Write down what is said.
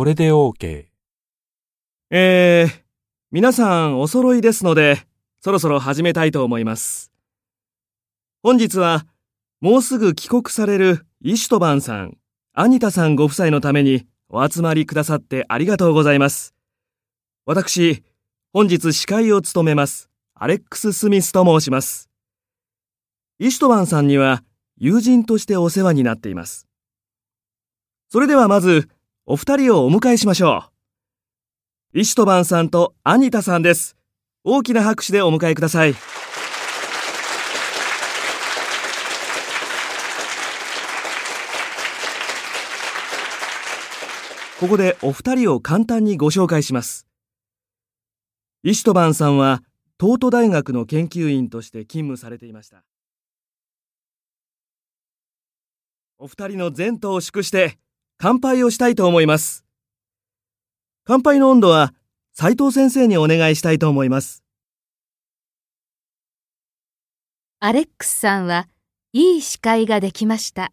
これで OK。えー、皆さんお揃いですので、そろそろ始めたいと思います。本日は、もうすぐ帰国されるイシュトバンさん、アニタさんご夫妻のためにお集まりくださってありがとうございます。私、本日司会を務めます、アレックス・スミスと申します。イシュトバンさんには友人としてお世話になっています。それではまず、お二人をお迎えしましょう。イシトバンさんとアニタさんです。大きな拍手でお迎えください。ここでお二人を簡単にご紹介します。イシトバンさんは東都大学の研究員として勤務されていました。お二人の前途を祝して乾杯をしたいと思います。乾杯の温度は斉藤先生にお願いしたいと思います。アレックスさんはいい司会ができました。